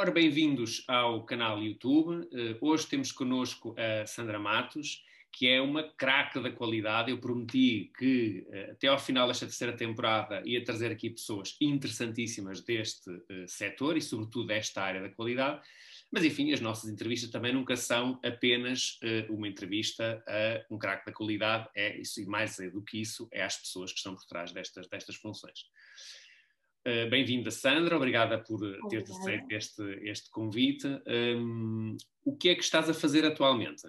Ora, bem-vindos ao canal YouTube. Uh, hoje temos connosco a Sandra Matos, que é uma craque da qualidade. Eu prometi que uh, até ao final desta terceira temporada ia trazer aqui pessoas interessantíssimas deste uh, setor e, sobretudo, desta área da qualidade. Mas, enfim, as nossas entrevistas também nunca são apenas uh, uma entrevista a um craque da qualidade, é isso, e mais do que isso, é às pessoas que estão por trás destas, destas funções. Uh, Bem-vinda, Sandra, obrigada por ter aceito este, este convite. Um, o que é que estás a fazer atualmente?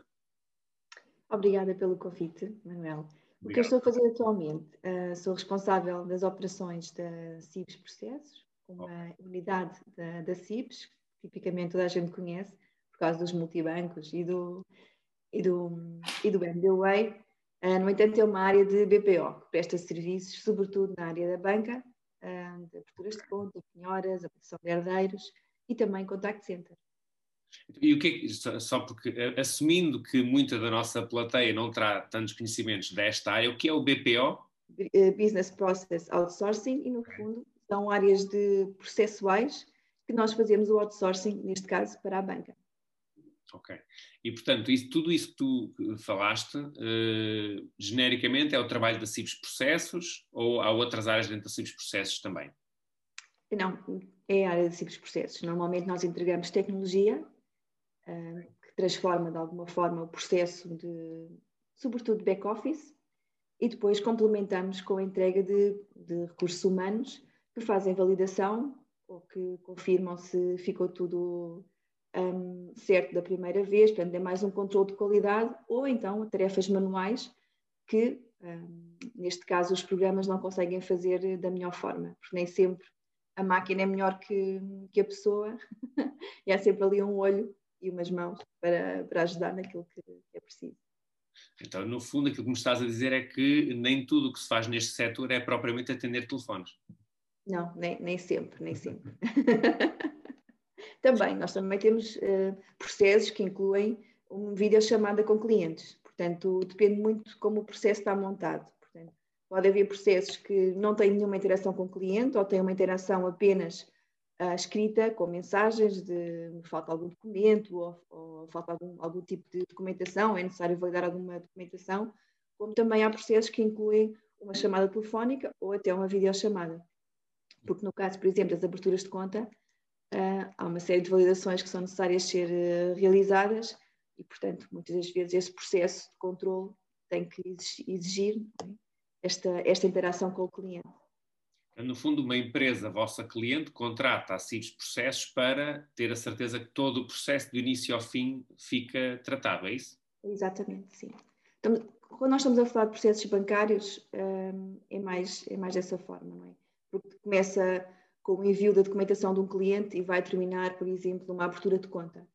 Obrigada pelo convite, Manuel. Obrigado. O que eu estou a fazer atualmente? Uh, sou responsável das operações da CIBS Processos, uma oh. unidade da, da CIBS, tipicamente toda a gente conhece, por causa dos multibancos e do, e do, e do MBWay. Uh, no entanto, é uma área de BPO, que presta serviços, sobretudo na área da banca, uh, de aberturas de conta, penhoras, aplicação de herdeiros e também contact center. E o que é, só porque, assumindo que muita da nossa plateia não terá tantos conhecimentos desta área, o que é o BPO? Eh, Business Process Outsourcing, e no fundo são áreas de processuais que nós fazemos o outsourcing, neste caso, para a banca. Ok. E, portanto, isso, tudo isso que tu falaste, uh, genericamente, é o trabalho da CIBS Processos ou há outras áreas dentro da CIBS Processos também? Não, é a área de CIBS Processos. Normalmente nós entregamos tecnologia uh, que transforma, de alguma forma, o processo de, sobretudo, back-office e depois complementamos com a entrega de, de recursos humanos que fazem validação ou que confirmam se ficou tudo um, certo da primeira vez, portanto, é mais um controle de qualidade, ou então tarefas manuais que, um, neste caso, os programas não conseguem fazer da melhor forma, porque nem sempre a máquina é melhor que, que a pessoa, e há sempre ali um olho e umas mãos para, para ajudar naquilo que é preciso. Então, no fundo, aquilo que me estás a dizer é que nem tudo o que se faz neste setor é propriamente atender telefones. Não, nem, nem sempre, nem sempre. também, nós também temos uh, processos que incluem uma videochamada com clientes. Portanto, depende muito como o processo está montado. Portanto, pode haver processos que não têm nenhuma interação com o cliente ou têm uma interação apenas uh, escrita, com mensagens de falta algum documento ou, ou falta algum, algum tipo de documentação, é necessário validar alguma documentação, como também há processos que incluem uma chamada telefónica ou até uma videochamada porque no caso, por exemplo, das aberturas de conta, uh, há uma série de validações que são necessárias ser uh, realizadas e, portanto, muitas das vezes esse processo de controle tem que exigir é? esta, esta interação com o cliente. No fundo, uma empresa, vossa cliente, contrata a CIVs Processos para ter a certeza que todo o processo, do início ao fim, fica tratado, é isso? Exatamente, sim. Então, quando nós estamos a falar de processos bancários, é, mais, é mais dessa forma, não é? porque começa com o envio da documentação de um cliente e vai terminar, por exemplo, numa abertura de conta.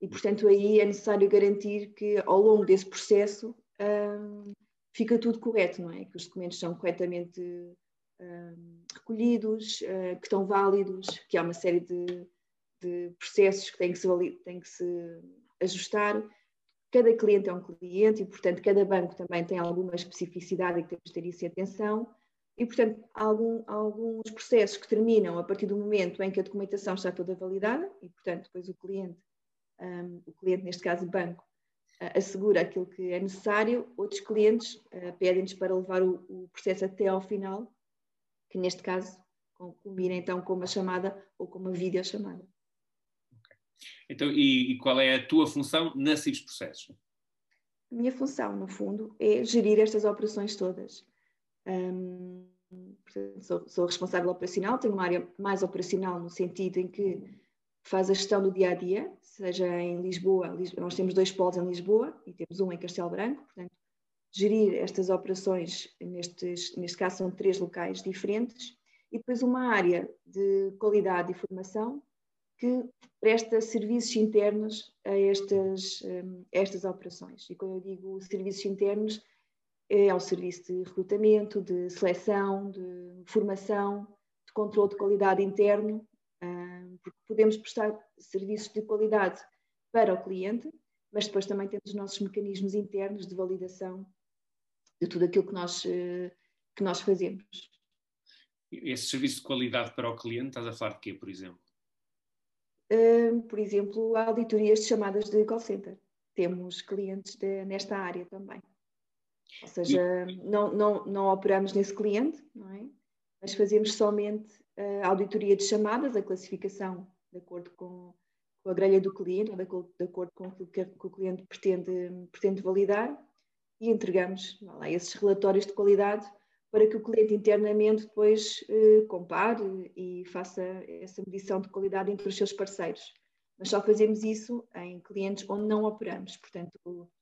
E, portanto, aí é necessário garantir que ao longo desse processo um, fica tudo correto, não é? Que os documentos são corretamente um, recolhidos, uh, que estão válidos, que há uma série de, de processos que têm que, se, têm que se ajustar. Cada cliente é um cliente e, portanto, cada banco também tem alguma especificidade e que temos de ter isso em atenção. E, portanto, há, algum, há, alguns processos que terminam a partir do momento em que a documentação está toda validada e, portanto, depois o cliente, um, o cliente, neste caso o banco, uh, assegura aquilo que é necessário. Outros clientes uh, pedem-nos para levar o, o, processo até ao final, que neste caso combina então com uma chamada ou com uma videochamada. Okay. Então, e, e, qual é a tua função CIVs Processos? A minha função, no fundo, é gerir estas operações todas um, sou, sou, responsável operacional, tenho uma área mais operacional no sentido em que faz a gestão do dia a dia, seja em Lisboa, nós temos dois polos em Lisboa e temos um em Castelo Branco, portanto, gerir estas operações, nestes, neste caso são três locais diferentes, e depois uma área de qualidade e formação que presta serviços internos a estas, a estas operações. E quando eu digo serviços internos, é o serviço de recrutamento, de seleção, de formação, de controle de qualidade interno, porque podemos prestar serviços de qualidade para o cliente, mas depois também temos os nossos mecanismos internos de validação de tudo aquilo que nós, eh, que nós fazemos. Esse serviço de qualidade para o cliente, estás a falar de quê, por exemplo? por exemplo, auditorias de chamadas de call center. Temos clientes de, nesta área também. Ou seja, não, não, não operamos nesse cliente, não é? mas fazemos somente a auditoria de chamadas, a classificação de acordo com, com a grelha do cliente, ou de, de acordo com o que, que, o cliente pretende, pretende validar, e entregamos lá, esses relatórios de qualidade para que o cliente internamente depois eh, compare e faça essa medição de qualidade entre os seus parceiros. Mas só fazemos isso em clientes onde não operamos, portanto,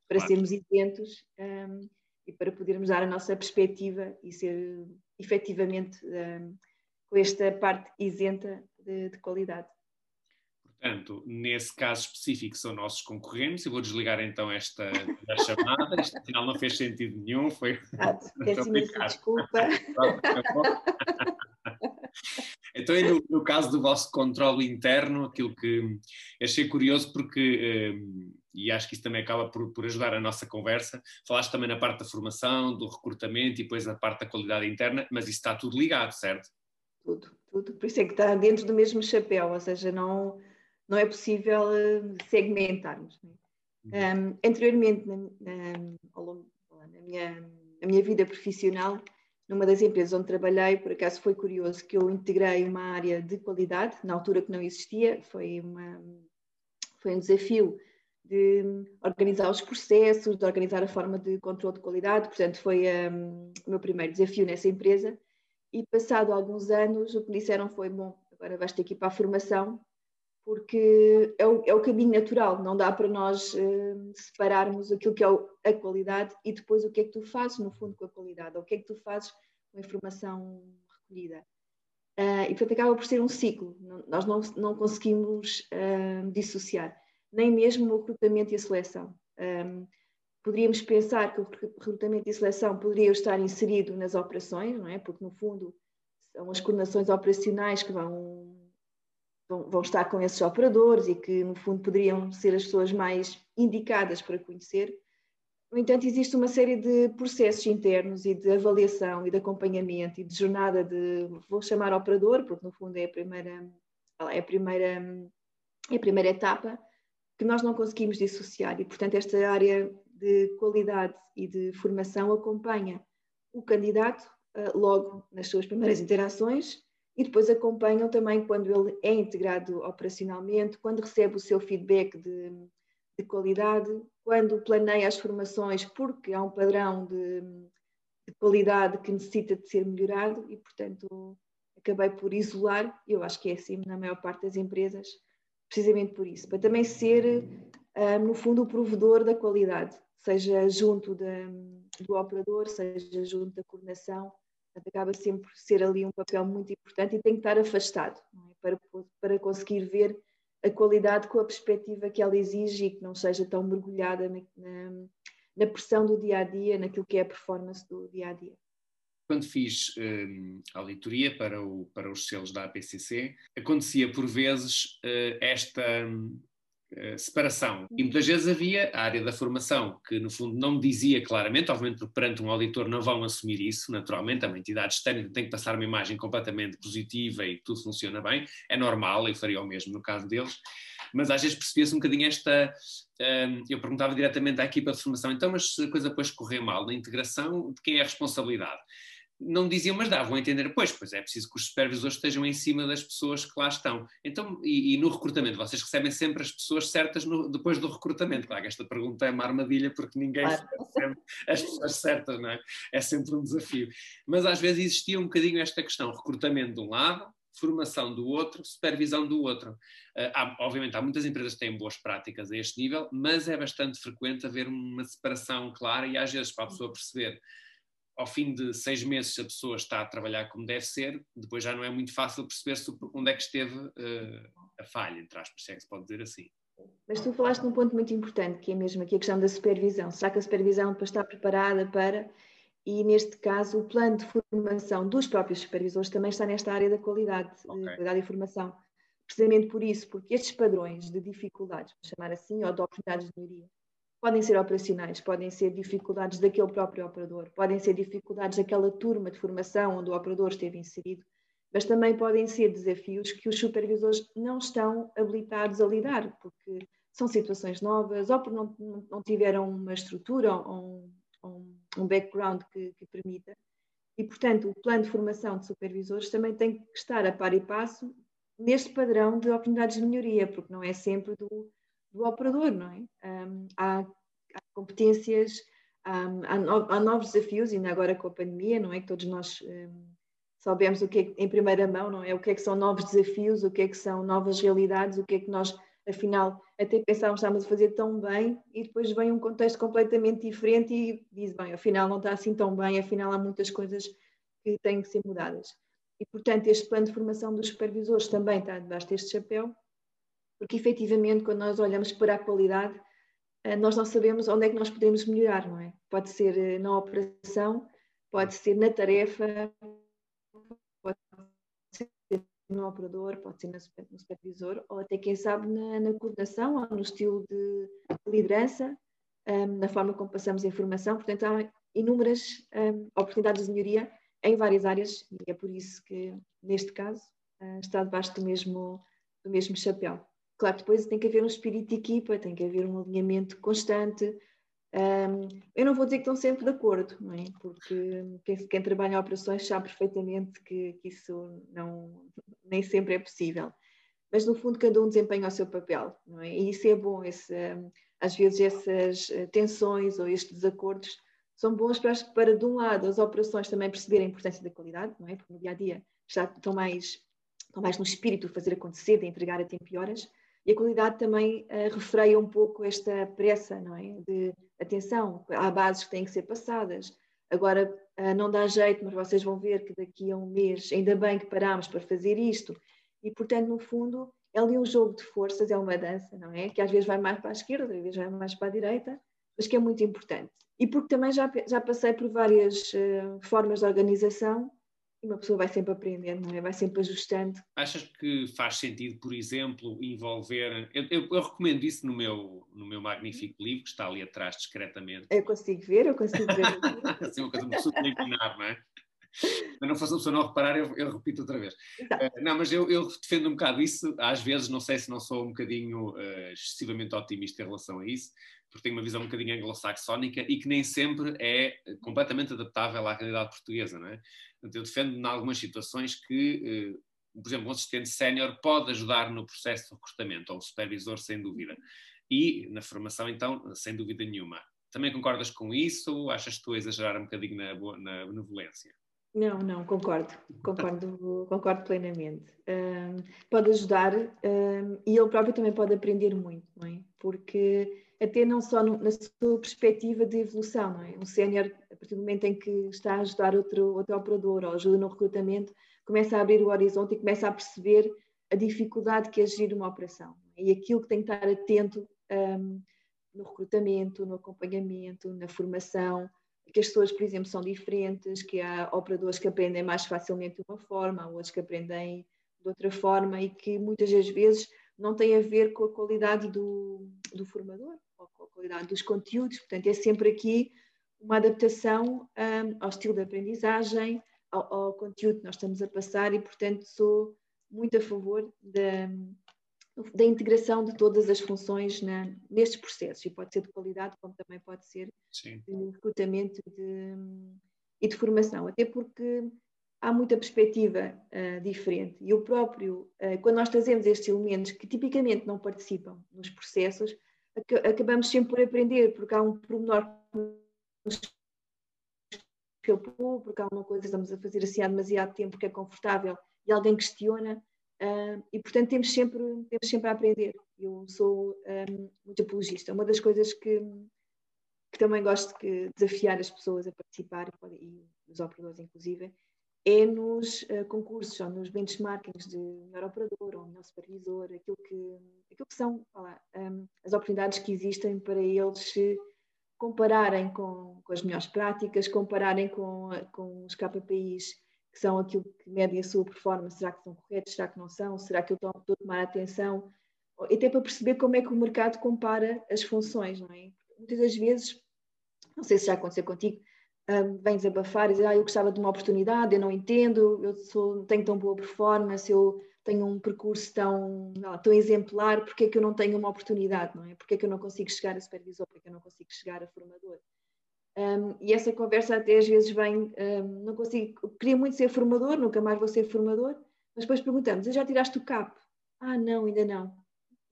para claro. sermos isentos um, e para podermos dar a nossa perspectiva e ser efetivamente um, com esta parte isenta de, de qualidade. Portanto, nesse caso específico são nossos concorrentes. Eu vou desligar então esta, chamada. Isto afinal não fez sentido nenhum. Foi. Peço desculpa. então, no, no, caso do vosso controle interno, aquilo que achei curioso, porque, um, e acho que isso também acaba por, por, ajudar a nossa conversa, falaste também na parte da formação, do recrutamento e depois na parte da qualidade interna, mas isso está tudo ligado, certo? Tudo, tudo. Por isso é que está dentro do mesmo chapéu, ou seja, não não é possível eh, segmentarmos. Um, é? uhum. anteriormente, na, na, ao longo, na, minha, na minha vida profissional, numa das empresas onde trabalhei, por acaso foi curioso que eu integrei uma área de qualidade, na altura que não existia, foi, uma, foi um desafio de organizar os processos, de organizar a forma de controle de qualidade, portanto foi um, o meu primeiro desafio nessa empresa. E passado alguns anos o que me disseram foi, bom, agora vais ter que ir para a formação porque é o, é o caminho natural, não dá para nós uh, separarmos aquilo que é a qualidade e depois o que é que tu fazes no fundo com a qualidade, ou o que é que tu fazes com a informação recolhida. Uh, e portanto acaba por ser um ciclo, nós não, não conseguimos uh, dissociar, nem mesmo o recrutamento e a seleção. Um, poderíamos pensar que o recrutamento e seleção poderia estar inserido nas operações, não é? Porque no fundo são as coordenações operacionais que vão vão, vão estar com esses operadores e que, no fundo, poderiam ser as pessoas mais indicadas para conhecer. No entanto, existe uma série de processos internos e de avaliação e de acompanhamento e de jornada de, vou chamar operador, porque no fundo é a primeira, é a primeira, é a primeira etapa, que nós não conseguimos dissociar. E, portanto, esta área de qualidade e de formação acompanha o candidato eh, logo nas suas primeiras interações e depois acompanham também quando ele é integrado operacionalmente, quando recebe o seu feedback de, de qualidade, quando planeia as formações, porque há um padrão de, de, qualidade que necessita de ser melhorado e, portanto, acabei por isolar, eu acho que é assim na maior parte das empresas, precisamente por isso, para também ser, uh, no fundo, o provedor da qualidade, seja junto de, do operador, seja junto da coordenação, acaba sempre ser ali um papel muito importante e tem que estar afastado é? para, para conseguir ver a qualidade com a perspectiva que ela exige e que não seja tão mergulhada na, na, na pressão do dia a dia, naquilo que é a performance do dia a dia. Quando fiz um, auditoria para, o, para os selos da APCC, acontecia por vezes uh, esta, um, eh, separação. E muitas vezes havia a área da formação, que no fundo não me dizia claramente, obviamente porque perante um auditor não vão assumir isso, naturalmente, é uma entidade externa tem que passar uma imagem completamente positiva e que tudo funciona bem, é normal, eu faria o mesmo no caso deles, mas às vezes percebia-se um bocadinho esta. Um, eu perguntava diretamente à equipa de formação, então, mas se a coisa depois correr mal na integração, de quem é a responsabilidade? Não diziam, mas davam a entender, pois, pois é preciso que os supervisores estejam em cima das pessoas que lá estão. Então, e, e no recrutamento, vocês recebem sempre as pessoas certas no, depois do recrutamento. Claro que esta pergunta é uma armadilha porque ninguém claro. recebe as pessoas certas, não é? É sempre um desafio. Mas às vezes existia um bocadinho esta questão, recrutamento de um lado, formação do outro, supervisão do outro. Uh, há, obviamente, há muitas empresas que têm boas práticas a este nível, mas é bastante frequente haver uma separação clara e às vezes para a pessoa perceber ao fim de seis meses, se a pessoa está a trabalhar como deve ser, depois já não é muito fácil perceber onde é que esteve uh, a falha, entre aspas, se é que se pode dizer assim. Mas tu falaste num ponto muito importante, que é mesmo aqui a questão da supervisão. Será que a supervisão depois está preparada para, e neste caso o plano de formação dos próprios supervisores também está nesta área da qualidade, okay. de qualidade de formação. Precisamente por isso, porque estes padrões de dificuldades, vamos chamar assim, ou de oportunidades de melhoria, podem ser operacionais, podem ser dificuldades daquele próprio operador, podem ser dificuldades daquela turma de formação onde o operador esteve inserido. mas também podem ser desafios que os supervisores não estão habilitados a lidar, porque são situações novas, ou porque não, não tiveram uma estrutura ou um, um background que, que, permita. E, portanto, o plano de formação de supervisores também tem que estar a par e passo neste padrão de oportunidades de melhoria, porque não é sempre do, do operador, não é? Um, há, há, competências, um, há, no, há, novos desafios, ainda agora com a pandemia, não é? Que todos nós um, soubemos o que é, em primeira mão, não é? O que é que são novos desafios, o que é que são novas realidades, o que é que nós afinal até pensávamos estávamos a fazer tão bem e depois vem um contexto completamente diferente e diz, bem, afinal não está assim tão bem, afinal há muitas coisas que têm que ser mudadas. E, portanto, este plano de formação dos supervisores também está debaixo deste chapéu, porque efetivamente, quando nós olhamos para a qualidade, eh, nós não sabemos onde é que nós podemos melhorar, não é? Pode ser eh, na operação, pode ser na tarefa, pode ser no operador, pode ser no supervisor, ou até, quem sabe, na, na coordenação ou no estilo de liderança, um, na forma como passamos a informação. Portanto, há inúmeras um, oportunidades de melhoria em várias áreas e é por isso que, neste caso, uh, está debaixo do mesmo, do mesmo chapéu. Claro, depois tem que haver um espírito de equipa, tem que haver um alinhamento constante, um, eu não vou dizer que estão sempre de acordo, não é? porque quem, trabalha em operações sabe perfeitamente que, que, isso não, nem sempre é possível. Mas, no fundo, cada um desempenha o seu papel, não é? E isso é bom. Esse, às vezes, essas eh, tensões ou estes desacordos são bons para, para, de um lado, as operações também perceberem a importância da qualidade, não é? Porque no dia a dia já estão mais, estão mais no espírito de fazer acontecer, de entregar a tempo e horas e a qualidade também uh, refreia um pouco esta pressa, não é? De atenção, há bases que têm que ser passadas. Agora uh, não dá jeito, mas vocês vão ver que daqui a um mês, ainda bem que parámos para fazer isto. E portanto, no fundo, é ali um jogo de forças, é uma dança, não é? Que às vezes vai mais para a esquerda, às vezes vai mais para a direita, mas que é muito importante. E porque também já, já passei por várias uh, formas de organização e uma pessoa vai sempre aprendendo, não é? Vai sempre ajustando. Achas que faz sentido, por exemplo, envolver. Eu, eu, eu, recomendo isso no meu, no meu magnífico livro, que está ali atrás discretamente. Eu consigo ver, eu consigo ver. assim, uma coisa, uma pessoa eliminar, não é? Mas não fosse uma pessoa não reparar, eu, eu repito outra vez. Uh, não, mas eu, eu, defendo um bocado isso. Às vezes, não sei se não sou um bocadinho uh, excessivamente otimista em relação a isso, porque tenho uma visão um bocadinho anglo-saxónica e que nem sempre é completamente adaptável à realidade portuguesa, não é? Eu defendo em algumas situações que, uh, por exemplo, um assistente sénior pode ajudar no processo de recrutamento, ou o supervisor, sem dúvida. E na formação, então, sem dúvida nenhuma. Também concordas com isso? Achas que estou a exagerar um bocadinho na, na benevolência? Não, não, concordo, concordo, concordo plenamente. Um, pode ajudar um, e ele próprio também pode aprender muito, não é? Porque até não só no, na sua perspectiva de evolução, é? Um sénior, a partir do momento em que está a ajudar outro, outro operador ou ajuda no recrutamento, começa a abrir o horizonte e começa a perceber a dificuldade que é gerir uma operação é? e aquilo que tem que estar atento um, no recrutamento, no acompanhamento, na formação, que as pessoas, por exemplo, são diferentes, que há operadores que aprendem mais facilmente de uma forma, há outros que aprendem de outra forma e que muitas das vezes não tem a ver com a qualidade do, do formador ou com a qualidade dos conteúdos. Portanto, é sempre aqui uma adaptação um, ao estilo de aprendizagem, ao, ao, conteúdo que nós estamos a passar e, portanto, sou muito a favor da, da integração de todas as funções na, nestes processos, e pode ser de qualidade, como também pode ser Sim. de recrutamento de, e de formação, até porque há muita perspectiva uh, diferente. E o próprio, uh, quando nós trazemos estes elementos que tipicamente não participam nos processos, ac acabamos sempre por aprender, porque há um pormenor que escapou, porque há uma coisa que estamos a fazer assim há demasiado tempo que é confortável e alguém questiona, Uh, e, portanto, temos sempre, temos sempre a aprender. Eu sou um, muito apologista. Uma das coisas que, que também gosto de desafiar as pessoas a participar, e os operadores inclusive, é nos uh, concursos ou nos benchmarkings de melhor operador ou melhor supervisor, aquilo que, aquilo que são lá, um, as oportunidades que existem para eles se compararem com, com as melhores práticas, compararem com, com os KPIs que são aquilo que medem a sua performance, será que são corretos, será que não são, será que eu estou a tomar atenção, até para perceber como é que o mercado compara as funções, não é? Muitas das vezes, não sei se já aconteceu contigo, um, vem desabafar e dizer, ah, eu gostava de uma oportunidade, eu não entendo, eu sou, tenho tão boa performance, eu tenho um percurso tão, tão exemplar, porque é que eu não tenho uma oportunidade, não é? Porque é que eu não consigo chegar a supervisor, porque é que eu não consigo chegar a formador? Um, e essa conversa até às vezes vem, um, não consigo, queria muito ser formador, nunca mais vou ser formador, mas depois perguntamos, já tiraste o CAP? Ah, não, ainda não.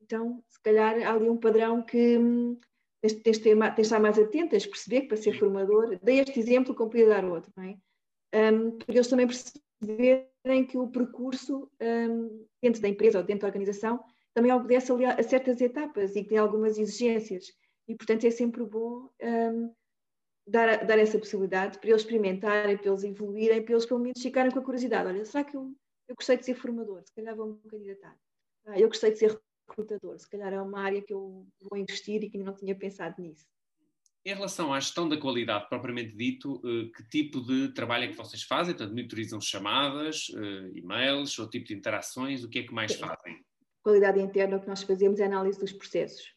Então, se calhar há ali um padrão que hum, tens, tens, de, ter, tens de estar mais de perceber que para ser formador, dei este exemplo como podia dar outro, não é? Um, porque eles também perceberem que o percurso um, dentro da empresa ou dentro da organização também obedece a certas etapas e que tem algumas exigências. E, portanto, é sempre bom um, dar, dar essa possibilidade para eles experimentarem, para eles evoluírem, para eles pelo menos ficarem com a curiosidade. Olha, será que eu, eu gostei de ser formador? Se calhar vou-me candidatar. Ah, eu gostei de ser recrutador. Se calhar é uma área que eu vou investir e que não tinha pensado nisso. Em relação à gestão da qualidade propriamente dito, eh, que tipo de trabalho é que vocês fazem? Portanto, monitorizam chamadas, eh, e-mails, ou tipo de interações? O que é que mais fazem? Qualidade interna, o que nós fazemos é a análise dos processos.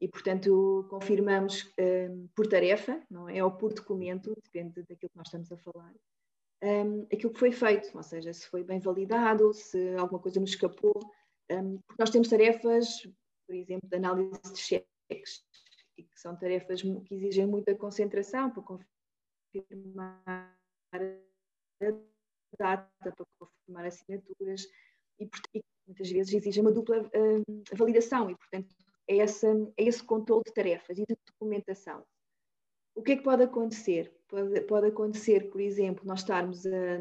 E, portanto, confirmamos um, eh, por tarefa, não é? Ou por documento, depende daquilo que nós estamos a falar, um, aquilo que foi feito, ou seja, se foi bem validado, se alguma coisa nos escapou, porque nós temos tarefas, por exemplo, de análise de cheques, que são tarefas que exigem muita concentração para confirmar a data, para confirmar assinaturas, e, e muitas vezes exigem uma dupla uh, validação, e, portanto, é, essa, é esse controle de tarefas e de documentação. O que é que pode acontecer? Pode, pode acontecer, por exemplo, nós estarmos a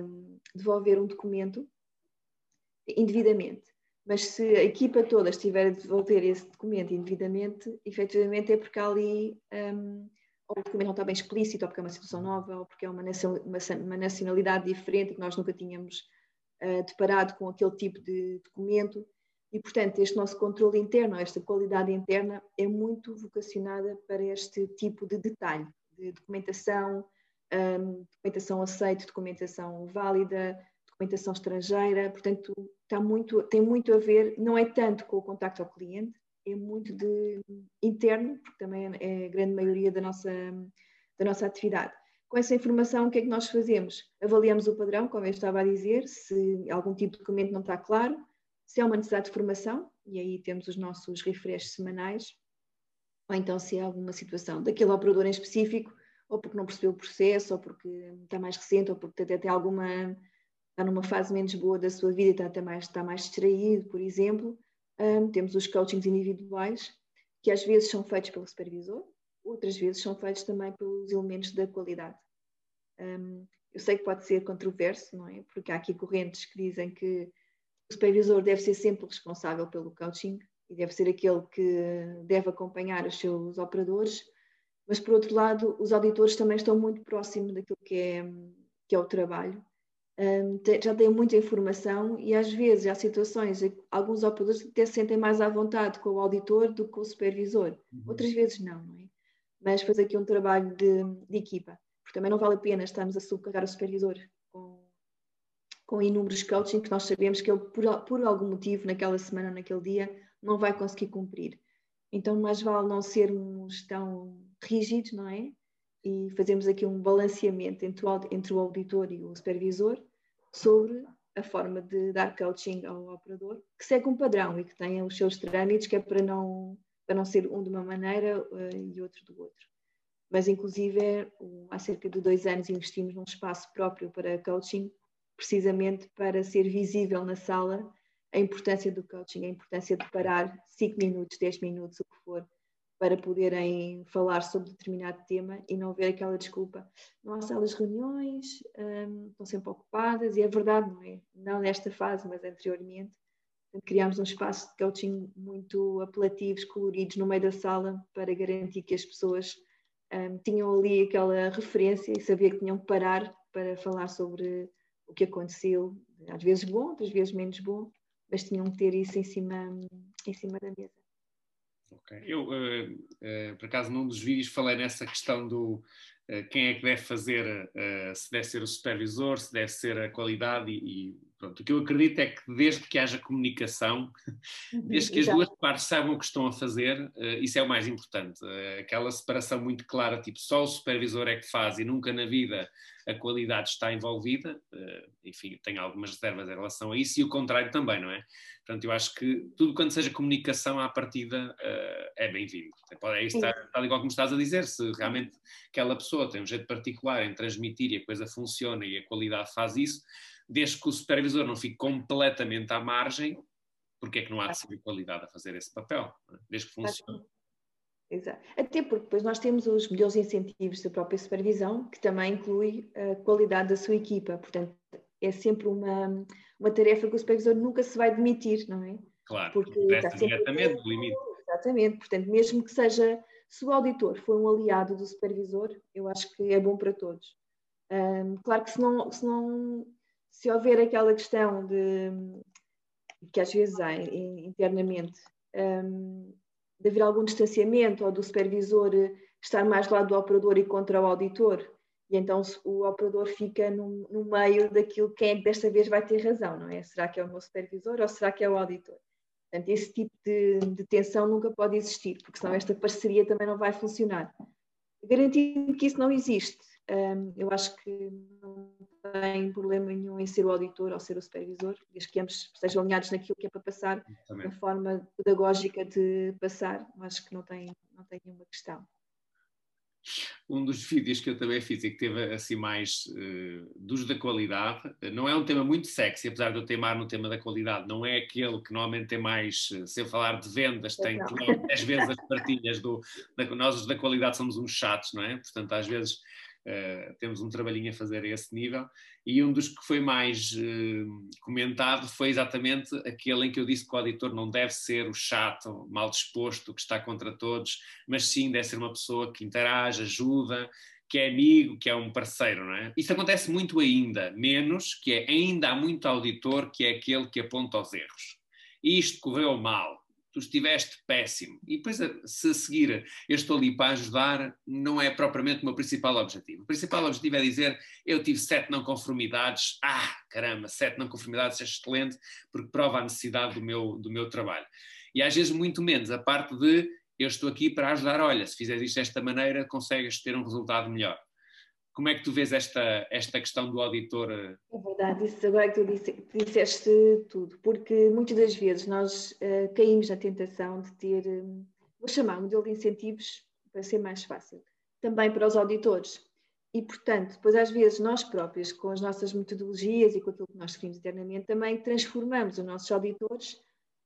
devolver um documento indevidamente mas se a equipa toda estiver a devolver esse documento indevidamente, efetivamente é porque ali um, ou o documento não está bem explícito, ou porque é uma situação nova, ou porque é uma, nacionalidade diferente que nós nunca tínhamos uh, deparado com aquele tipo de documento. E, portanto, este nosso controle interno, esta qualidade interna, é muito vocacionada para este tipo de detalhe, de documentação, um, documentação aceite, documentação válida, documentação estrangeira, portanto, está muito, tem muito a ver, não é tanto com o contacto ao cliente, é muito de interno, porque também é a grande maioria da nossa, da nossa atividade. Com essa informação, o que é que nós fazemos? Avaliamos o padrão, como eu estava a dizer, se algum tipo de documento não está claro, se há uma necessidade de formação, e aí temos os nossos refreshes semanais, ou então se há alguma situação daquele operador em específico, ou porque não percebeu o processo, ou porque está mais recente, ou porque até tem alguma está numa fase menos boa da sua vida e está mais, está mais distraído, por exemplo. Um, temos os coachings individuais, que às vezes são feitos pelo supervisor, outras vezes são feitos também pelos elementos da qualidade. Um, eu sei que pode ser controverso, não é? Porque há aqui correntes que dizem que o supervisor deve ser sempre responsável pelo coaching e deve ser aquele que deve acompanhar os seus operadores, mas por outro lado, os auditores também estão muito próximos daquilo que é, que é o trabalho um, já têm muita informação e às vezes há situações em que alguns operadores até se sentem mais à vontade com o auditor do que com o supervisor, uhum. outras vezes não, não é? Mas fazer aqui um trabalho de, de, equipa, porque também não vale a pena estarmos a subcarregar o supervisor com, com inúmeros coaching que nós sabemos que ele, por, por algum motivo, naquela semana, naquele dia, não vai conseguir cumprir. Então, mais vale não sermos tão rígidos, não é? E fazemos aqui um balanceamento entre o, entre o auditor e o supervisor sobre a forma de dar coaching ao operador, que segue um padrão e que tenha os seus trâmites, que é para não, para não ser um de uma maneira uh, e outro do outro. Mas, inclusive, é, há cerca de dois anos investimos num espaço próprio para coaching, precisamente para ser visível na sala a importância do coaching, a importância de parar 5 minutos, 10 minutos, o que for, para poderem falar sobre determinado tema e não haver aquela desculpa. Não há salas de reuniões, um, estão sempre ocupadas, e é verdade, não é? Não nesta fase, mas anteriormente. Criámos um espaço de coaching muito apelativos, coloridos no meio da sala para garantir que as pessoas um, tinham ali aquela referência e sabiam que tinham que parar para falar sobre o que aconteceu, às vezes bom, outras vezes menos bom, mas tinham que ter isso em cima, em cima da mesa. Eu, uh, uh, por acaso, num dos vídeos falei nessa questão do, quem é que deve fazer, se deve ser o supervisor, se deve ser a qualidade e, e pronto. O que eu acredito é que desde que haja comunicação, uhum, desde que as duas partes saibam o que estão a fazer, isso é o mais importante. Aquela separação muito clara, tipo só o supervisor é que faz e nunca na vida a qualidade está envolvida, enfim, tenho algumas reservas em relação a isso e o contrário também, não é? Portanto, eu acho que tudo quanto seja comunicação à partida é bem-vindo. Pode é estar, tal igual como estás a dizer, se realmente aquela pessoa tem um jeito particular em transmitir e a coisa funciona e a qualidade faz isso, desde que o supervisor não fique completamente à margem, porque é que não há de ser qualidade a fazer esse papel? É? Desde que funcione. Exato. Até porque depois nós temos os melhores incentivos da própria supervisão, que também inclui a qualidade da sua equipa. Portanto, é sempre uma, uma tarefa que o supervisor nunca se vai demitir, não é? Claro, porque está sempre diretamente do limite. Exatamente, portanto, mesmo que seja, se o auditor for um aliado do supervisor, eu acho que é bom para todos. Um, claro que se não, se não, se houver aquela questão de, que às vezes há internamente, um, de haver algum distanciamento ou do supervisor estar mais do lado do operador e contra o auditor, e então o operador fica no, no meio daquilo quem é que desta vez vai ter razão, não é? Será que é o meu supervisor ou será que é o auditor? Portanto, esse tipo de, de tensão nunca pode existir, porque senão esta parceria também não vai funcionar. Garantindo que isso não existe, um, eu acho que não tem problema nenhum em ser o auditor ou ser o supervisor, desde que ambos estejam alinhados naquilo que é para passar, na forma pedagógica de passar, acho que não tem, não tem nenhuma questão um dos vídeos que eu também fiz e que teve assim mais uh, dos da qualidade, não é um tema muito sexy, apesar de eu teimar no tema da qualidade, não é aquele que normalmente tem mais, eh, se eu falar de vendas, tem 10 vezes as partilhas do, da, nós da qualidade somos uns chatos, não é? Portanto, às vezes Uh, temos um trabalhinho a fazer a esse nível. E um dos que foi mais uh, comentado foi exatamente aquele em que eu disse que o auditor não deve ser o chato, mal disposto, que está contra todos, mas sim deve ser uma pessoa que interage, ajuda, que é amigo, que é um parceiro, não é? Isso acontece muito ainda, menos que é ainda há muito auditor que é aquele que aponta os erros. Isto correu mal, tu estiveste péssimo. E depois, se a seguir eu estou ali para ajudar, não é propriamente o meu principal objetivo. O principal objetivo é dizer, eu tive sete não conformidades, ah, caramba, sete não conformidades é excelente, porque prova a necessidade do meu, do meu trabalho. E às vezes muito menos a parte de, eu estou aqui para ajudar, olha, se fizeres isto desta maneira, consegues ter um resultado melhor. Como é que tu vês esta, esta questão do auditor? É verdade, isso agora que tu disse, disseste tudo, porque muitas das vezes nós uh, caímos na tentação de ter, um, vou chamar, um modelo de incentivos para ser mais fácil, também para os auditores. E, portanto, depois às vezes nós próprios, com as nossas metodologias e com aquilo que nós definimos internamente, também transformamos os nossos auditores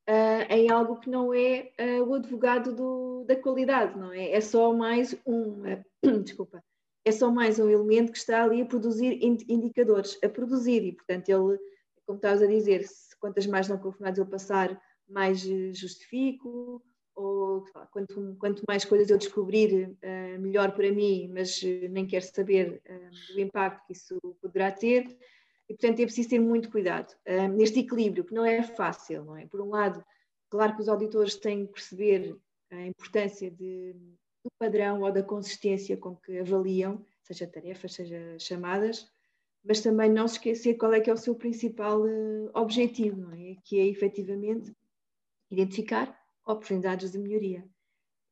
uh, em algo que não é uh, o advogado do, da qualidade, não é? É só mais um, desculpa, é só mais um elemento que está ali a produzir indicadores, a produzir, e portanto ele, como estavas a dizer, quantas mais não conformados eu passar, mais eh, justifico, ou quanto, quanto mais coisas eu descobrir, uh, melhor para mim, mas uh, nem quero saber uh, do impacto que isso poderá ter. E, portanto, é preciso ter muito cuidado neste equilíbrio, que não é fácil, não é? Por um lado, claro que os auditores têm que perceber a importância de do padrão ou da consistência com que avaliam, seja tarefas, seja chamadas, mas também não se esquecer qual é que é o seu principal uh, objetivo, é? Que é efetivamente identificar oportunidades de melhoria.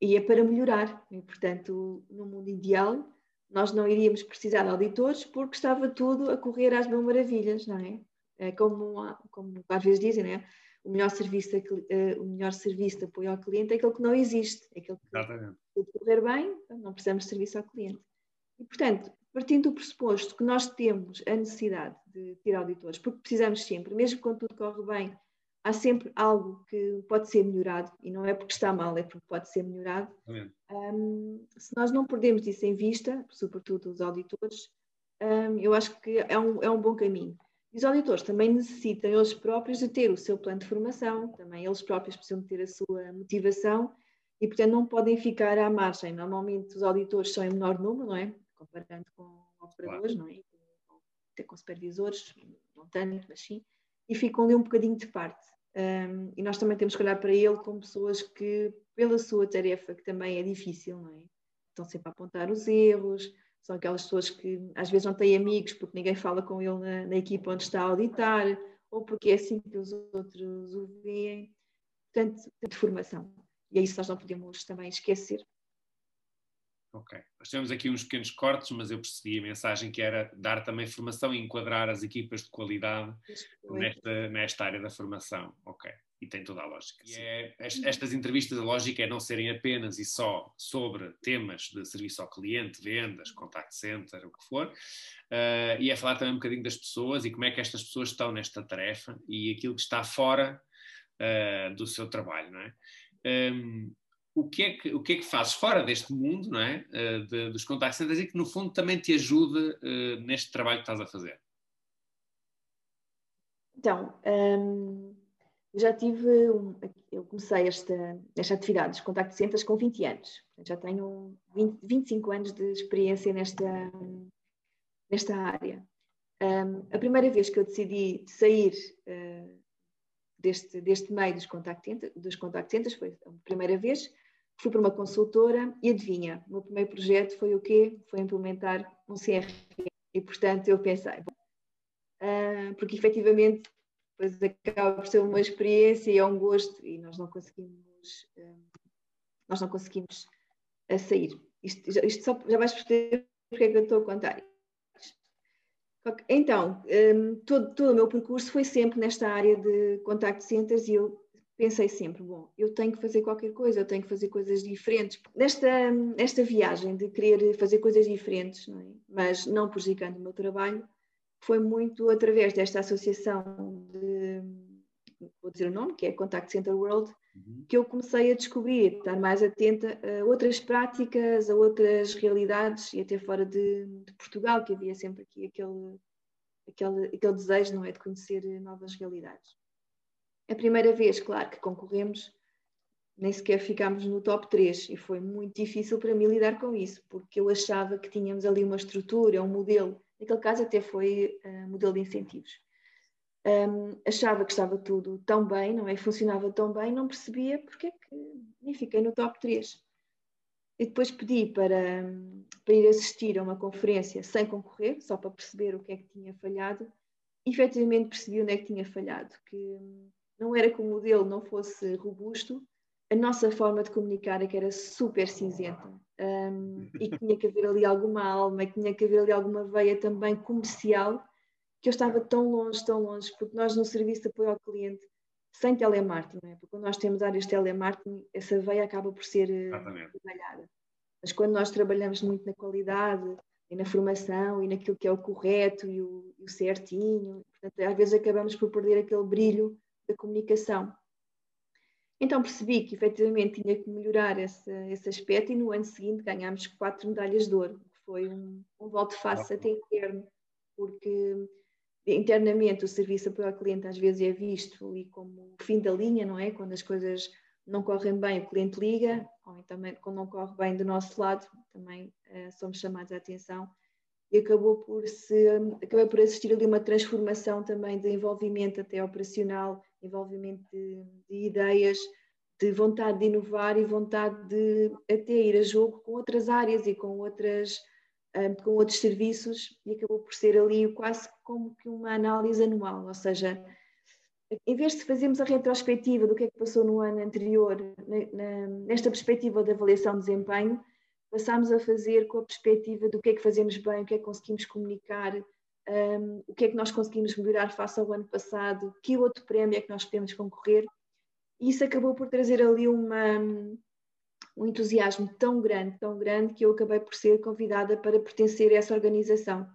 E é para melhorar, e, portanto, no mundo ideal, nós não iríamos precisar de auditores porque estava tudo a correr às mil maravilhas, não é? é como, como às vezes dizem, não é? O melhor serviço de, uh, o melhor serviço de apoio ao cliente é aquele que não existe, é aquele que Exatamente. se correr bem, não precisamos de serviço ao cliente. E, portanto, partindo do pressuposto que nós temos a necessidade de ter auditores, porque precisamos sempre, mesmo quando tudo corre bem, há sempre algo que pode ser melhorado, e não é porque está mal, é porque pode ser melhorado. Um, se nós não perdemos isso em vista, sobretudo os auditores, um, eu acho que é um, é um bom caminho. Os auditores também necessitam eles próprios de ter o seu plano de formação, também eles próprios precisam de ter a sua motivação e, portanto, não podem ficar à margem. Normalmente os auditores são em menor número, não é? Comparando com operadores, claro. não é? Até com supervisores, não tanto, mas sim, e ficam ali um bocadinho de parte. Um, e nós também temos que olhar para ele como pessoas que, pela sua tarefa, que também é difícil, não é? Estão sempre a apontar os erros, São aquelas pessoas que às vezes não têm amigos porque ninguém fala com ele na, na equipa onde está a auditar, ou porque é assim que os outros o veem. Portanto, de formação. E é isso que nós não podemos também esquecer. Ok. Nós temos aqui uns pequenos cortes, mas eu percebi a mensagem que era dar também formação e enquadrar as equipas de qualidade nesta, nesta área da formação. Ok. E tem toda a lógica. E é, estas entrevistas, a lógica é não serem apenas e só sobre temas de serviço ao cliente, vendas, contact center, o que for, uh, e é falar também um bocadinho das pessoas e como é que estas pessoas estão nesta tarefa e aquilo que está fora uh, do seu trabalho, não é? Um, o que, é que, o que é que fazes fora deste mundo, não é? Uh, de, dos contact centers e que no fundo também te ajuda uh, neste trabalho que estás a fazer? Então, um, eu já tive, um, eu comecei esta, esta atividade dos contact centers com 20 anos. Já tenho 20, 25 anos de experiência nesta, nesta área. Um, a primeira vez que eu decidi sair uh, deste, deste meio dos contact, dos contact centers foi a primeira vez fui para uma consultora e adivinha, o meu primeiro projeto foi o quê? Foi implementar um CRM. E, portanto, eu pensei, uh, porque efetivamente depois acaba por ser uma experiência e é um gosto e nós não conseguimos, uh, nós não conseguimos uh, sair. Isto, isto só, já vais perceber porque é que eu estou a contar então, um, todo, todo, o meu percurso foi sempre nesta área de contact centers e eu pensei sempre, bom, eu tenho que fazer qualquer coisa, eu tenho que fazer coisas diferentes. Nesta, nesta viagem de querer fazer coisas diferentes, não é? mas não prejudicando o meu trabalho, foi muito através desta associação de, vou dizer o nome, que é Contact Center World, uhum. que eu comecei a descobrir, estar mais atenta a outras práticas, a outras realidades e até fora de, de Portugal, que havia sempre aqui aquele, aquele, aquele desejo, não é, de conhecer novas realidades. A primeira vez, claro, que concorremos, nem sequer ficámos no top 3 e foi muito difícil para mim lidar com isso, porque eu achava que tínhamos ali uma estrutura, um modelo, naquele caso até foi uh, modelo de incentivos. Um, achava que estava tudo tão bem, não é? Funcionava tão bem, não percebia porque é que nem fiquei no top 3. E depois pedi para, para ir assistir a uma conferência sem concorrer, só para perceber o que é que tinha falhado. E efetivamente percebi onde é que tinha falhado, que não era que o modelo não fosse robusto, a nossa forma de comunicar é que era super cinzenta um, e que tinha que haver ali alguma alma, que tinha que haver ali alguma veia também comercial, que eu estava tão longe, tão longe, porque nós no serviço de apoio ao cliente, sem telemarketing, é? porque quando nós temos áreas de telemarketing, essa veia acaba por ser eh, trabalhada. Mas quando nós trabalhamos muito na qualidade e na formação e naquilo que é o correto e o, e o certinho, portanto, às vezes acabamos por perder aquele brilho da comunicação. Então percebi que efetivamente tinha que melhorar esse, esse aspecto e no ano seguinte ganhámos quatro medalhas de ouro, que foi um, um volte-face até interno, porque internamente o serviço apoio ao cliente às vezes é visto ali como o fim da linha, não é? Quando as coisas não correm bem, o cliente liga, ou também quando não corre bem do nosso lado, também uh, somos chamados a atenção e acabou por se acabei por assistir ali uma transformação também de envolvimento até operacional, envolvimento de, de, ideias, de vontade de inovar e vontade de até ir a jogo com outras áreas e com outras um, com outros serviços. E acabou por ser ali quase como que uma análise anual, ou seja, em vez de fazermos a retrospectiva do que é que passou no ano anterior, nesta perspectiva de avaliação de desempenho, passámos a fazer com a perspectiva do que é que fazemos bem, o que é que conseguimos comunicar, um, o que é que nós conseguimos melhorar face ao ano passado, que outro prémio é que nós podemos concorrer. E isso acabou por trazer ali uma, um entusiasmo tão grande, tão grande, que eu acabei por ser convidada para pertencer a essa organização.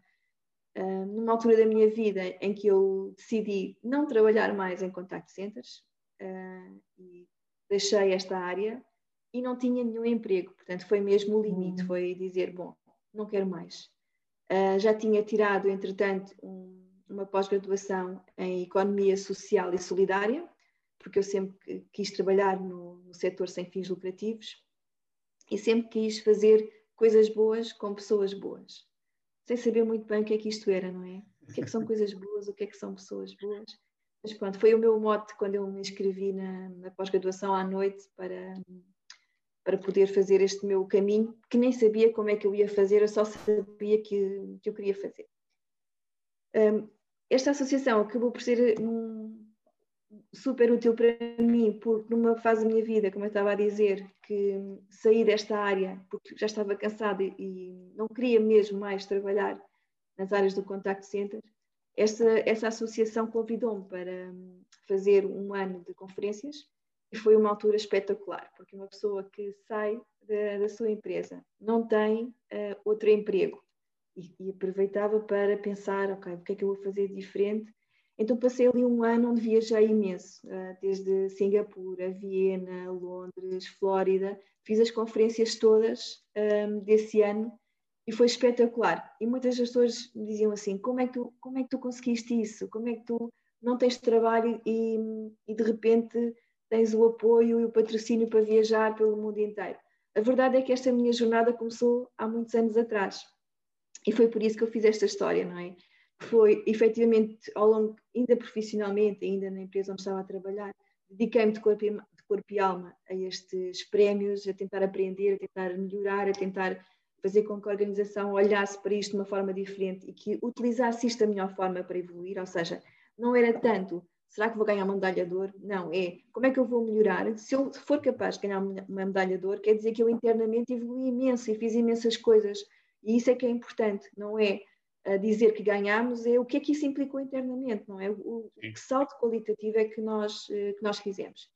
Uh, numa altura da minha vida em que eu decidi não trabalhar mais em contact centers uh, e deixei esta área e não tinha nenhum emprego, portanto foi mesmo o limite, hum. foi dizer, bom, não quero mais. Uh, já tinha tirado, entretanto, um, uma pós-graduação em Economia Social e Solidária, porque eu sempre quis trabalhar no, no setor sem fins lucrativos e sempre quis fazer coisas boas com pessoas boas, sem saber muito bem o que é que isto era, não é? O que é que são coisas boas, o que é que são pessoas boas. Mas pronto, foi o meu mote quando eu me inscrevi na, na pós-graduação à noite para para poder fazer este meu caminho, que nem sabia como é que eu ia fazer, eu só sabia que, que eu queria fazer. Um, esta associação acabou por ser um, super útil para mim, porque numa fase da minha vida, como eu estava a dizer, que saí desta área porque já estava cansada e não queria mesmo mais trabalhar nas áreas do contact center, essa, essa associação convidou-me para fazer um ano de conferências e foi uma altura espetacular, porque uma pessoa que sai da, da sua empresa não tem uh, outro emprego e, e, aproveitava para pensar, ok, o que é que eu vou fazer diferente? Então passei ali um ano onde viajei imenso, uh, desde Singapura, Viena, Londres, Flórida, fiz as conferências todas um, ehm, desse ano e foi espetacular. E muitas pessoas me diziam assim, como é que tu, como é que tu conseguiste isso? Como é que tu não tens trabalho e, e de repente tens o apoio e o patrocínio para viajar pelo mundo inteiro. A verdade é que esta minha jornada começou há muitos anos atrás. E foi por isso que eu fiz esta história, não é? Foi efetivamente ao longo, ainda profissionalmente, ainda na empresa onde estava a trabalhar, dediquei-me de corpo, e, de corpo e alma a estes prémios, a tentar aprender, a tentar melhorar, a tentar fazer com que a organização olhasse para isto de uma forma diferente e que utilizasse isto da melhor forma para evoluir, ou seja, não era tanto será que vou ganhar uma medalha de ouro? Não, é como é que eu vou melhorar? Se eu for capaz de ganhar uma medalha de ouro, quer dizer que eu internamente evolui imenso e fiz imensas coisas. E isso é que é importante, não é dizer que ganhamos, é o que é que isso implicou internamente, não é? O, que salto qualitativo é que nós, eh, que nós fizemos.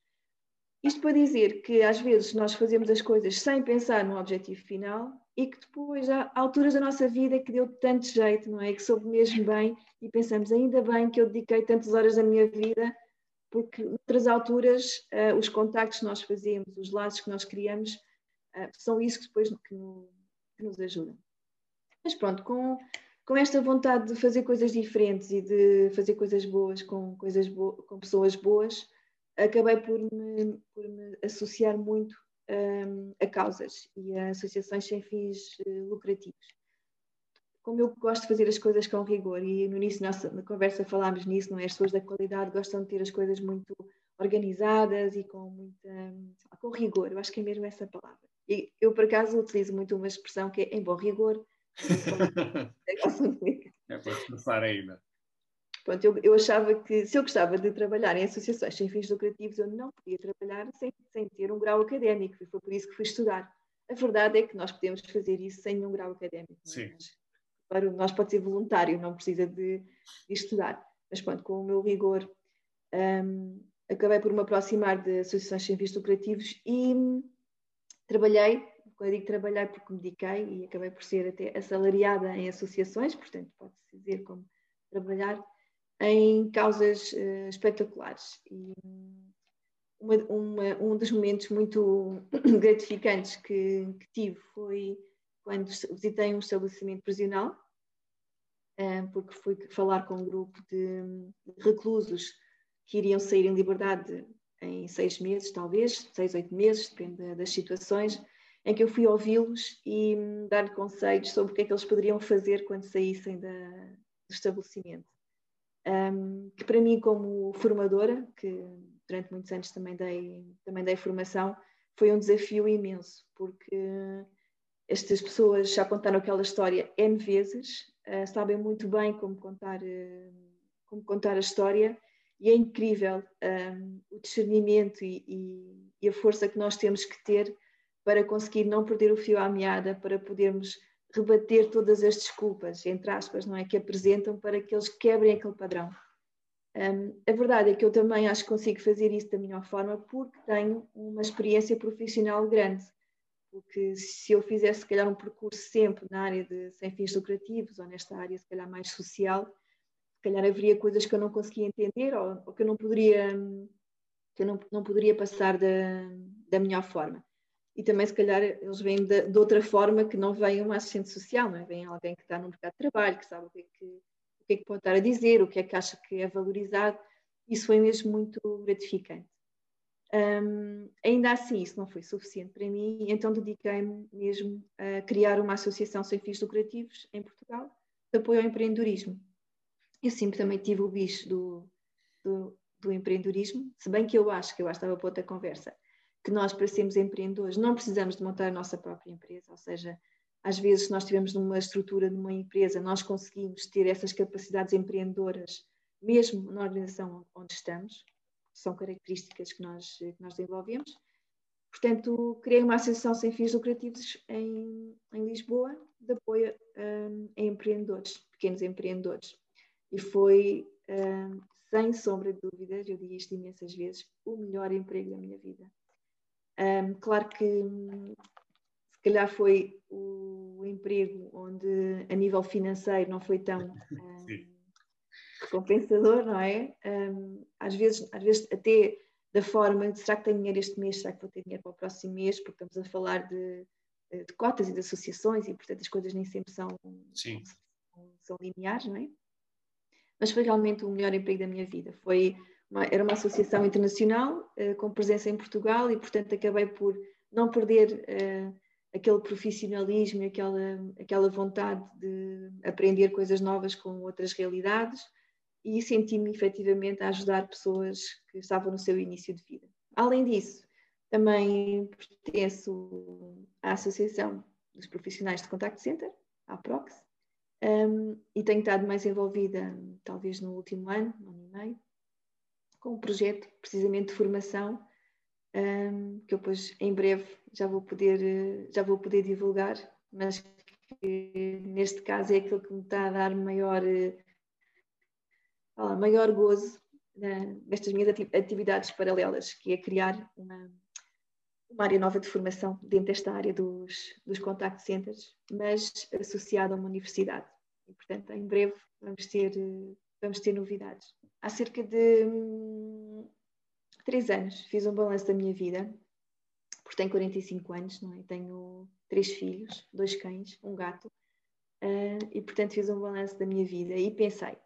Isto para dizer que às vezes nós fazemos as coisas sem pensar no objetivo final e que depois há alturas da nossa vida que deu tanto jeito, não é? Que soube mesmo bem e pensamos, ainda bem que eu dediquei tantas horas da minha vida, porque noutras alturas uh, os contactos que nós fazemos, os laços que nós criamos, uh, são isso que depois que, no, que nos ajudam. Mas pronto, com, com esta vontade de fazer coisas diferentes e de fazer coisas boas com, coisas bo com pessoas boas, acabei por me, por me associar muito um, a causas e a associações sem fins uh, lucrativos. Como eu gosto de fazer as coisas com rigor, e no início da nossa conversa falámos nisso, não é? As pessoas da qualidade gostam de ter as coisas muito organizadas e com muita com rigor, eu acho que é mesmo essa palavra. E eu, por acaso, utilizo muito uma expressão que é em bom rigor. é para expressar ainda. Pronto, eu, eu, achava que se eu gostava de trabalhar em associações sem fins lucrativos, eu não podia trabalhar sem, sem ter um grau académico, e foi por isso que fui estudar. A verdade é que nós podemos fazer isso sem um grau académico. É? Sim. Claro, nós pode ser voluntário, não precisa de, de estudar. Mas pronto, com o meu rigor, um, acabei por me aproximar de associações sem fins lucrativos e trabalhei, quando eu digo trabalhei porque me dediquei e acabei por ser até assalariada em associações, portanto pode-se dizer como trabalhar em causas uh, espetaculares. E uma, uma, um dos momentos muito gratificantes que, que, tive foi quando visitei um estabelecimento prisional, uh, porque fui falar com um grupo de reclusos que iriam sair em liberdade em seis meses, talvez, seis, oito meses, depende das situações, em que eu fui ouvi-los e dar conselhos sobre o que é que eles poderiam fazer quando saíssem da, do estabelecimento um, que para mim, como formadora, que durante muitos anos também dei, também dei formação, foi um desafio imenso, porque estas pessoas já contaram aquela história N vezes, uh, sabem muito bem como contar, uh, como contar a história, e é incrível um, o discernimento e, e, e a força que nós temos que ter para conseguir não perder o fio à meada, para podermos rebater todas as desculpas, entre aspas, não é? Que apresentam para que eles quebrem aquele padrão. Um, a verdade é que eu também acho que consigo fazer isso da melhor forma porque tenho uma experiência profissional grande. Porque se eu fizesse, se calhar, um percurso sempre na área de sem fins lucrativos ou nesta área, se calhar, mais social, se calhar haveria coisas que eu não conseguia entender ou, ou que eu não poderia, que eu não, não poderia passar da, da melhor forma e também se calhar eles vêm de, de, outra forma que não vem uma assistente social, não é? Vem alguém que está no mercado de trabalho, que sabe o que, é que, o que é que pode estar a dizer, o que é que acha que é valorizado. Isso foi mesmo muito gratificante. Um, ainda assim, isso não foi suficiente para mim, então dediquei-me mesmo a criar uma associação sem fins lucrativos em Portugal de apoio ao empreendedorismo. Eu sempre também tive o bicho do, do, do empreendedorismo, se bem que eu acho, que eu acho que estava para outra conversa, que nós, para sermos empreendedores, não precisamos de montar a nossa própria empresa, ou seja, às vezes, se nós estivermos numa estrutura, numa empresa, nós conseguimos ter essas capacidades empreendedoras, mesmo na organização onde estamos, são características que nós, que nós desenvolvemos. Portanto, criei uma associação sem fins lucrativos em, em Lisboa, de apoio um, a empreendedores, pequenos empreendedores. E foi, um, sem sombra de dúvidas, eu digo isto imensas vezes, o melhor emprego da minha vida. Um, claro que calhar foi o emprego onde, a nível financeiro, não foi tão um, compensador, não é? Um, às, vezes, às vezes, até da forma de será que tenho dinheiro este mês, será que vou ter dinheiro para o próximo mês, porque estamos a falar de, de cotas e de associações e, portanto, as coisas nem sempre são, são, são lineares, não é? Mas foi realmente o melhor emprego da minha vida. Foi era uma associação internacional uh, com presença em Portugal e, portanto, acabei por não perder uh, aquele profissionalismo e aquela, aquela vontade de aprender coisas novas com outras realidades e senti-me efetivamente a ajudar pessoas que estavam no seu início de vida. Além disso, também pertenço à Associação dos Profissionais de Contact Center, à PROX, um, e tenho estado mais envolvida, talvez no último ano, ano e meio, com um projeto precisamente de formação um, que eu depois em breve já vou poder, já vou poder divulgar, mas que neste caso é aquilo que me está a dar maior, fala, maior gozo né, nestas minhas atividades paralelas, que é criar uma, uma área nova de formação dentro desta área dos, dos contact centers, mas associada a uma universidade. E, portanto, em breve vamos ter, vamos ter novidades. Há cerca de três anos fiz um balanço da minha vida, porque tenho 45 anos, não é? Tenho três filhos, dois cães, um gato, uh, e portanto fiz um balanço da minha vida e pensei,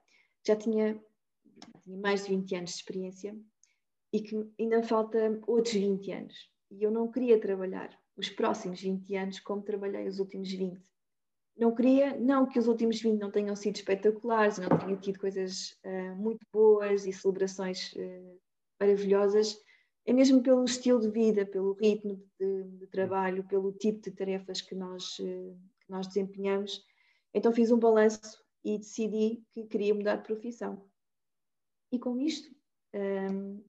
já tinha, tinha mais de 20 anos de experiência e que ainda falta outros 20 anos. E eu não queria trabalhar os próximos 20 anos como trabalhei os últimos 20. Não queria, não que os últimos 20 não tenham sido espetaculares, não tenham tido coisas uh, muito boas e celebrações uh, maravilhosas, é mesmo pelo estilo de vida, pelo ritmo de, de trabalho, pelo tipo de tarefas que nós, eh, que nós desempenhamos. Então fiz um balanço e decidi que queria mudar de profissão. E com isto, um,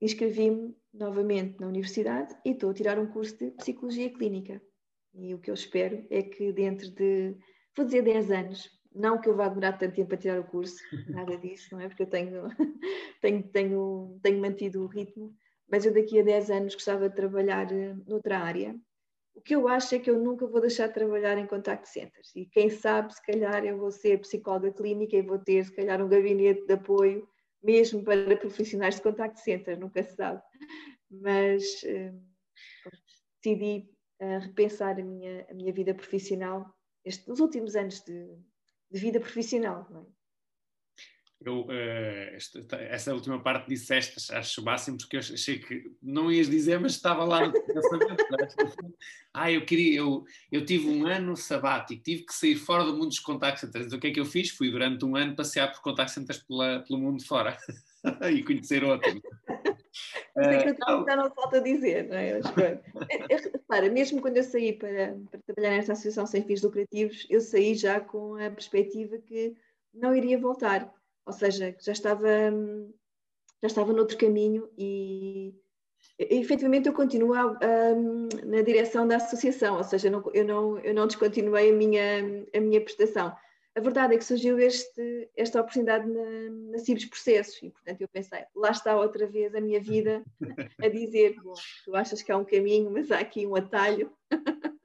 inscrevi-me novamente na universidade e estou a tirar um curso de Psicologia Clínica. E o que eu espero é que dentro de, vou dizer 10 anos, não que eu vá demorar tanto tempo a tirar o curso, nada disso, não é? Porque eu tenho, tenho, tenho, tenho mantido o ritmo, mas eu daqui a 10 anos gostava de trabalhar eh, noutra área. O que eu acho é que eu nunca vou deixar de trabalhar em contact centers e quem sabe, se calhar eu vou ser psicóloga clínica e vou ter, se calhar, um gabinete de apoio mesmo para profissionais de contact center, nunca se sabe. Mas eh, decidi uh, repensar a minha, a minha vida profissional estes, nos últimos anos de, de vida profissional. É? Eu, uh, esta, essa última parte disseste, acho o máximo, porque eu achei que não ias dizer, mas estava lá no pensamento. ah, eu queria, eu, eu tive um ano sabático, tive que sair fora do mundo dos contact centers. Então, o que é que eu fiz? Fui durante um ano passear por contact centers pela, pelo mundo fora e conhecer outros. É que eu já não falta dizer, não é? Repara, mesmo quando eu saí para, para trabalhar nesta associação sem fins lucrativos, eu saí já com a perspectiva que não iria voltar. Ou seja, já estava, já estava noutro caminho e, efetivamente eu continuo na direção da associação, ou seja, eu não, eu não, eu não descontinuei a minha, a minha prestação a verdade é que surgiu este, esta oportunidade na, na Cibos Processos e, portanto, eu pensei, lá está outra vez a minha vida a dizer, bom, tu achas que há um caminho, mas há aqui um atalho.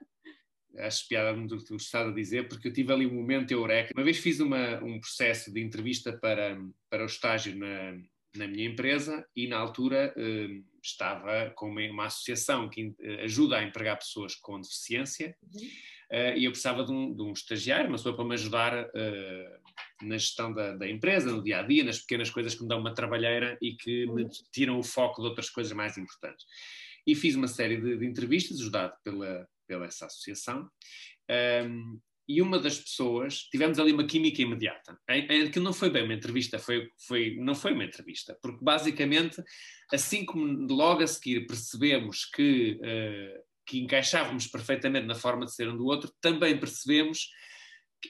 Acho piada do que tu estás a dizer, porque eu tive ali um momento eureka. Uma vez fiz uma, um processo de entrevista para, para o estágio na, na minha empresa e na altura eh, estava com uma, uma, associação que eh, ajuda a empregar pessoas com deficiência uhum. Uh, e eu precisava de um, de um, estagiário, uma pessoa para me ajudar uh, na gestão da, da, empresa, no dia a dia, nas pequenas coisas que me dão uma trabalheira e que uhum. me tiram o foco de outras coisas mais importantes. E fiz uma série de, de entrevistas, ajudado pela, pela essa associação. Um, ehm, e uma das pessoas, tivemos ali uma química imediata. Aquilo não foi bem uma entrevista, foi, foi, não foi uma entrevista, porque basicamente, assim como logo a seguir percebemos que, uh, que encaixávamos perfeitamente na forma de ser um do outro, também percebemos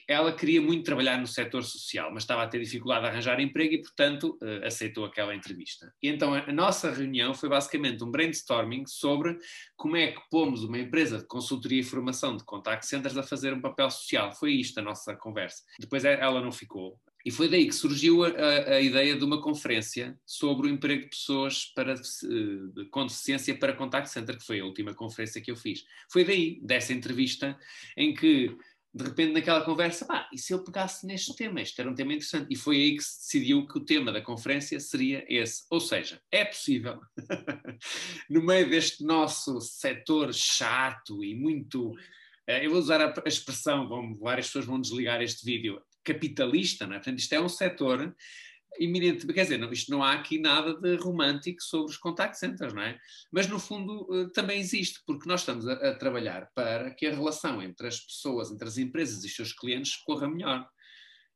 ela queria muito trabalhar no setor social, mas estava a ter dificuldade de arranjar emprego e, portanto, uh, aceitou aquela entrevista. E então a, nossa reunião foi basicamente um brainstorming sobre como é que pomos uma empresa de consultoria e formação de contact centers a fazer um papel social. Foi isto a nossa conversa. Depois é, ela não ficou. E foi daí que surgiu a, a, ideia de uma conferência sobre o emprego de pessoas para, de, com deficiência para contact center, que foi a última conferência que eu fiz. Foi daí, dessa entrevista, em que de repente naquela conversa, pá, e se eu pegasse neste tema? Este era um tema interessante. E foi aí que se decidiu que o tema da conferência seria esse. Ou seja, é possível, no meio deste nosso setor chato e muito. Eh, eu vou usar a expressão, vão, várias pessoas vão desligar este vídeo, capitalista, não é? Portanto, isto é um setor iminente, quer dizer, não, isto não há aqui nada de romântico sobre os contact centers, não é? Mas no fundo eh, também existe, porque nós estamos a, a, trabalhar para que a relação entre as pessoas, entre as empresas e os seus clientes corra melhor.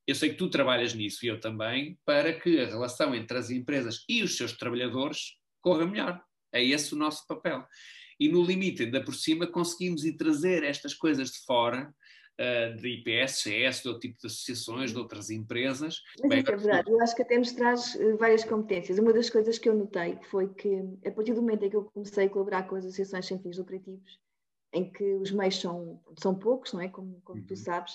Eu sei que tu trabalhas nisso e eu também, para que a relação entre as empresas e os seus trabalhadores corra melhor. É esse o nosso papel. E no limite, ainda por cima, conseguimos ir trazer estas coisas de fora uh, de IPS, CS, de outro tipo de associações, de outras empresas. Mas Bem, é verdade, eu acho que até nos traz eh, várias competências. Uma das coisas que eu notei foi que, a partir do momento em que eu comecei a colaborar com as associações sem fins lucrativos, em que os meios são, são poucos, não é? Como, como uhum. tu sabes,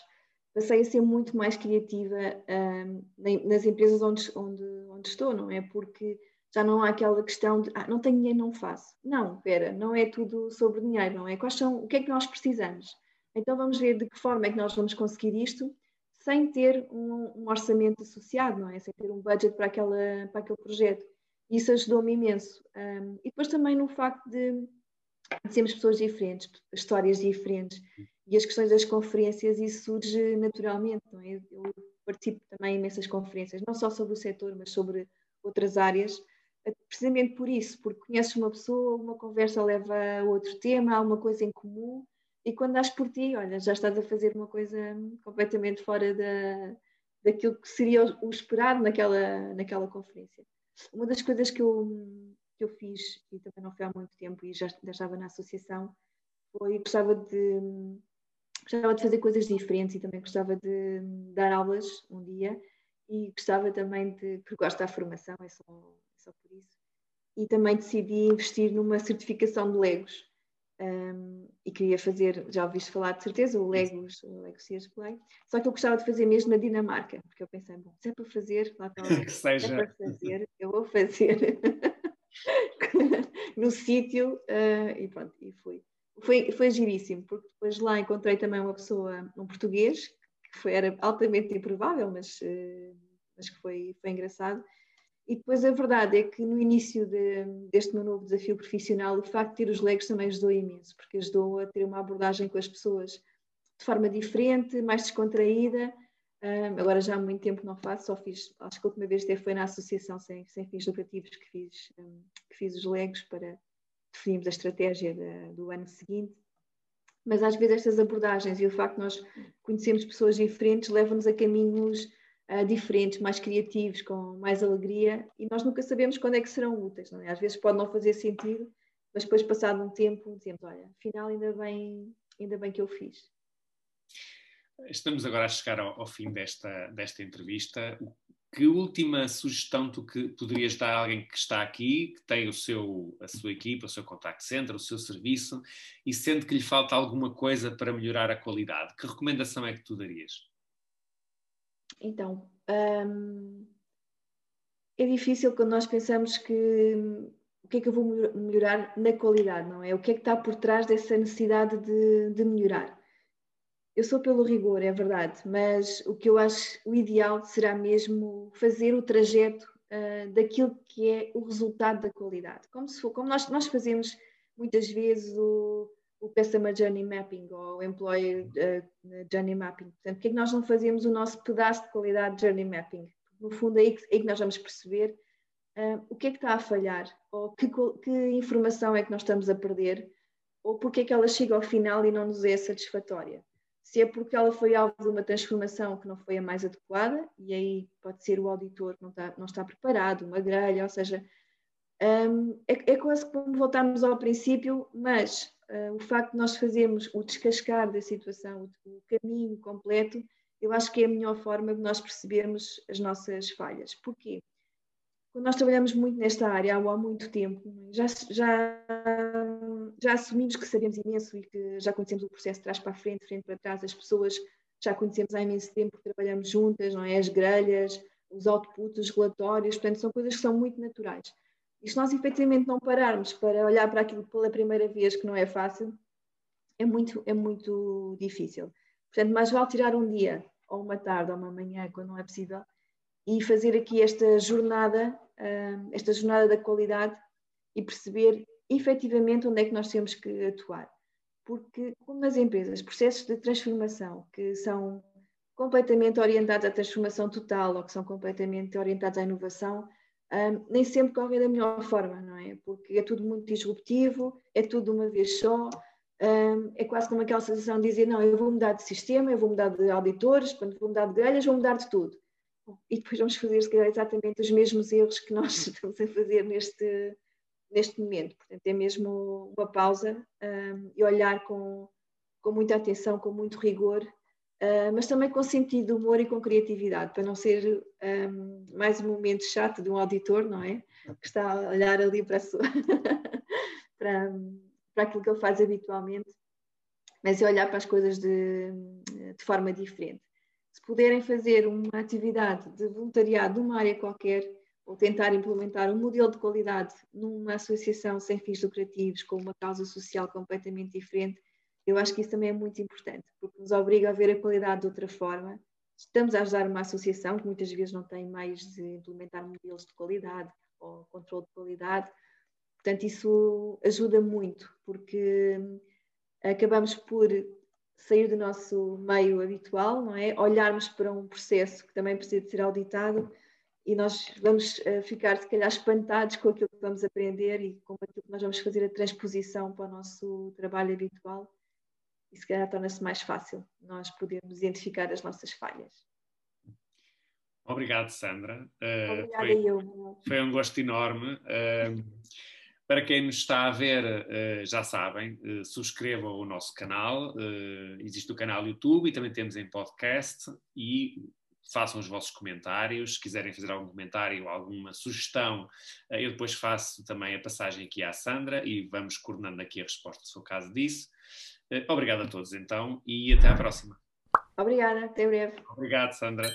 passei a ser muito mais criativa um, nas empresas onde, onde, onde estou, não é? Porque já não há aquela questão de ah, não tenho dinheiro, não faço. Não, espera, não é tudo sobre dinheiro, não é? Quais são, o que é que nós precisamos? Então vamos ver de que forma é que nós vamos conseguir isto sem ter um, um orçamento associado, não é? Sem ter um budget para, aquela, para aquele projeto. Isso ajudou-me imenso. Um, e depois também no facto de, sermos pessoas diferentes, histórias diferentes, e as questões das conferências, isso surge naturalmente, não é? Eu participo também em imensas conferências, não só sobre o setor, mas sobre outras áreas, precisamente por isso, porque conheces uma pessoa, uma conversa leva a outro tema, há uma coisa em comum, e quando dás por ti, olha, já estás a fazer uma coisa completamente fora da, daquilo que seria o, esperado naquela, naquela conferência. Uma das coisas que eu, que eu fiz, e também não foi há muito tempo e já, já estava na associação, foi gostava de, gostava de fazer coisas diferentes e também gostava de dar aulas um dia. E gostava também de, porque gosto da formação, é só, é só por isso, e também decidi investir numa certificação de Legos um, e queria fazer, já ouviste falar de certeza, o Legos, o Lego Sears Play, só que eu gostava de fazer mesmo na Dinamarca, porque eu pensei, bom, se é para fazer, lá para lá, que seja. é para fazer, eu vou fazer no sítio uh, e pronto, e fui. Foi, foi giríssimo, porque depois lá encontrei também uma pessoa, um português, que foi, era altamente improvável, mas, uh, mas que foi, foi engraçado, e depois a verdade é que no início de, deste meu novo desafio profissional, o facto de ter os legos também ajudou imenso, porque ajudou a ter uma abordagem com as pessoas de forma diferente, mais descontraída. Um, agora já há muito tempo não faço, só fiz, acho que a última vez até foi na associação sem, sem fins lucrativos que fiz, um, que fiz os legos para definirmos a estratégia da, do ano seguinte. Mas às vezes estas abordagens e o facto de nós conhecermos pessoas diferentes levam-nos a caminhos uh, diferentes, mais criativos, com mais alegria, e nós nunca sabemos quando é que serão úteis. É? Às vezes pode não fazer sentido, mas depois, passado um tempo, dizemos: olha, afinal, ainda bem, ainda bem que eu fiz. Estamos agora a chegar ao, ao fim desta, desta entrevista. Que última sugestão tu que poderias dar a alguém que está aqui, que tem o seu, a sua equipa, o seu contact center, o seu serviço, e sente que lhe falta alguma coisa para melhorar a qualidade? Que recomendação é que tu darias? Então, hum, é difícil quando nós pensamos que o que é que eu vou melhorar na qualidade, não é? O que é que está por trás dessa necessidade de, de melhorar? Eu sou pelo rigor, é verdade, mas o que eu acho o ideal será mesmo fazer o trajeto uh, daquilo que é o resultado da qualidade. Como, se for, como nós, nós fazemos muitas vezes o, o Customer Journey Mapping ou o Employee uh, Journey Mapping. Portanto, porque é que nós não fazemos o nosso pedaço de qualidade de Journey Mapping? No fundo, é aí que, é aí que nós vamos perceber uh, o que é que está a falhar, ou que, que, informação é que nós estamos a perder, ou porque é que ela chega ao final e não nos é satisfatória. se é porque ela foi alvo de uma transformação que não foi a mais adequada, e aí pode ser o auditor não está, não está preparado, uma grelha, ou seja, um, é, é, quase como voltarmos ao princípio, mas uh, o facto de nós fazermos o descascar da situação, o, caminho completo, eu acho que é a melhor forma de nós percebermos as nossas falhas. Porquê? Quando nós trabalhamos muito nesta área há, muito tempo, já, já já assumimos que sabemos imenso e que já conhecemos o processo de trás para a frente, frente para trás, as pessoas já conhecemos há imenso tempo, trabalhamos juntas, não é? As grelhas, os outputs, os relatórios, portanto, são coisas que são muito naturais. E se nós efetivamente não pararmos para olhar para aquilo pela primeira vez, que não é fácil, é muito, é muito difícil. Portanto, mais vale tirar um dia, ou uma tarde, ou uma manhã, quando não é possível, e fazer aqui esta jornada, hum, esta jornada da qualidade e perceber efetivamente onde é que nós temos que atuar. Porque, como nas empresas, processos de transformação que são completamente orientados à transformação total ou que são completamente orientados à inovação, um, nem sempre correm da melhor forma, não é? Porque é tudo muito disruptivo, é tudo de uma vez só, um, é quase como aquela sensação de dizer: não, eu vou mudar de sistema, eu vou mudar de auditores, quando vou mudar de grelhas, vou mudar de tudo. E depois vamos fazer, se calhar, exatamente os mesmos erros que nós estamos a fazer neste, neste momento. Portanto, é mesmo uma pausa um, e olhar com, com muita atenção, com muito rigor, uh, mas também com sentido de humor e com criatividade, para não ser um, mais um momento chato de um auditor, não é? Que está a olhar ali para, sua para, para aquilo que ele faz habitualmente, mas é olhar para as coisas de, de forma diferente. Se puderem fazer uma atividade de voluntariado numa área qualquer, ou tentar implementar um modelo de qualidade numa associação sem fins lucrativos, com uma causa social completamente diferente, eu acho que isso também é muito importante, porque nos obriga a ver a qualidade de outra forma. Estamos a ajudar uma associação que muitas vezes não tem meios de implementar modelos de qualidade ou controle de qualidade. Portanto, isso ajuda muito, porque acabamos por sair do nosso meio habitual, não é? Olharmos para um processo que também precisa de ser auditado e nós vamos uh, ficar, se calhar, espantados com aquilo que vamos aprender e com aquilo que nós vamos fazer a transposição para o nosso trabalho habitual. E se calhar torna-se mais fácil nós podermos identificar as nossas falhas. Obrigado, Sandra. Uh, Obrigada foi, eu. Foi um gosto enorme. Uh, para quem nos está a ver, uh, já sabem, subscrevam o nosso canal. existe o canal YouTube e também temos em podcast. E façam os vossos comentários. Se quiserem fazer algum comentário, alguma sugestão, eu depois faço também a passagem aqui à Sandra e vamos coordenando aqui a resposta, se for o caso disso. Eh, obrigado a todos então e até à próxima. Obrigada, até breve. Obrigado, Sandra.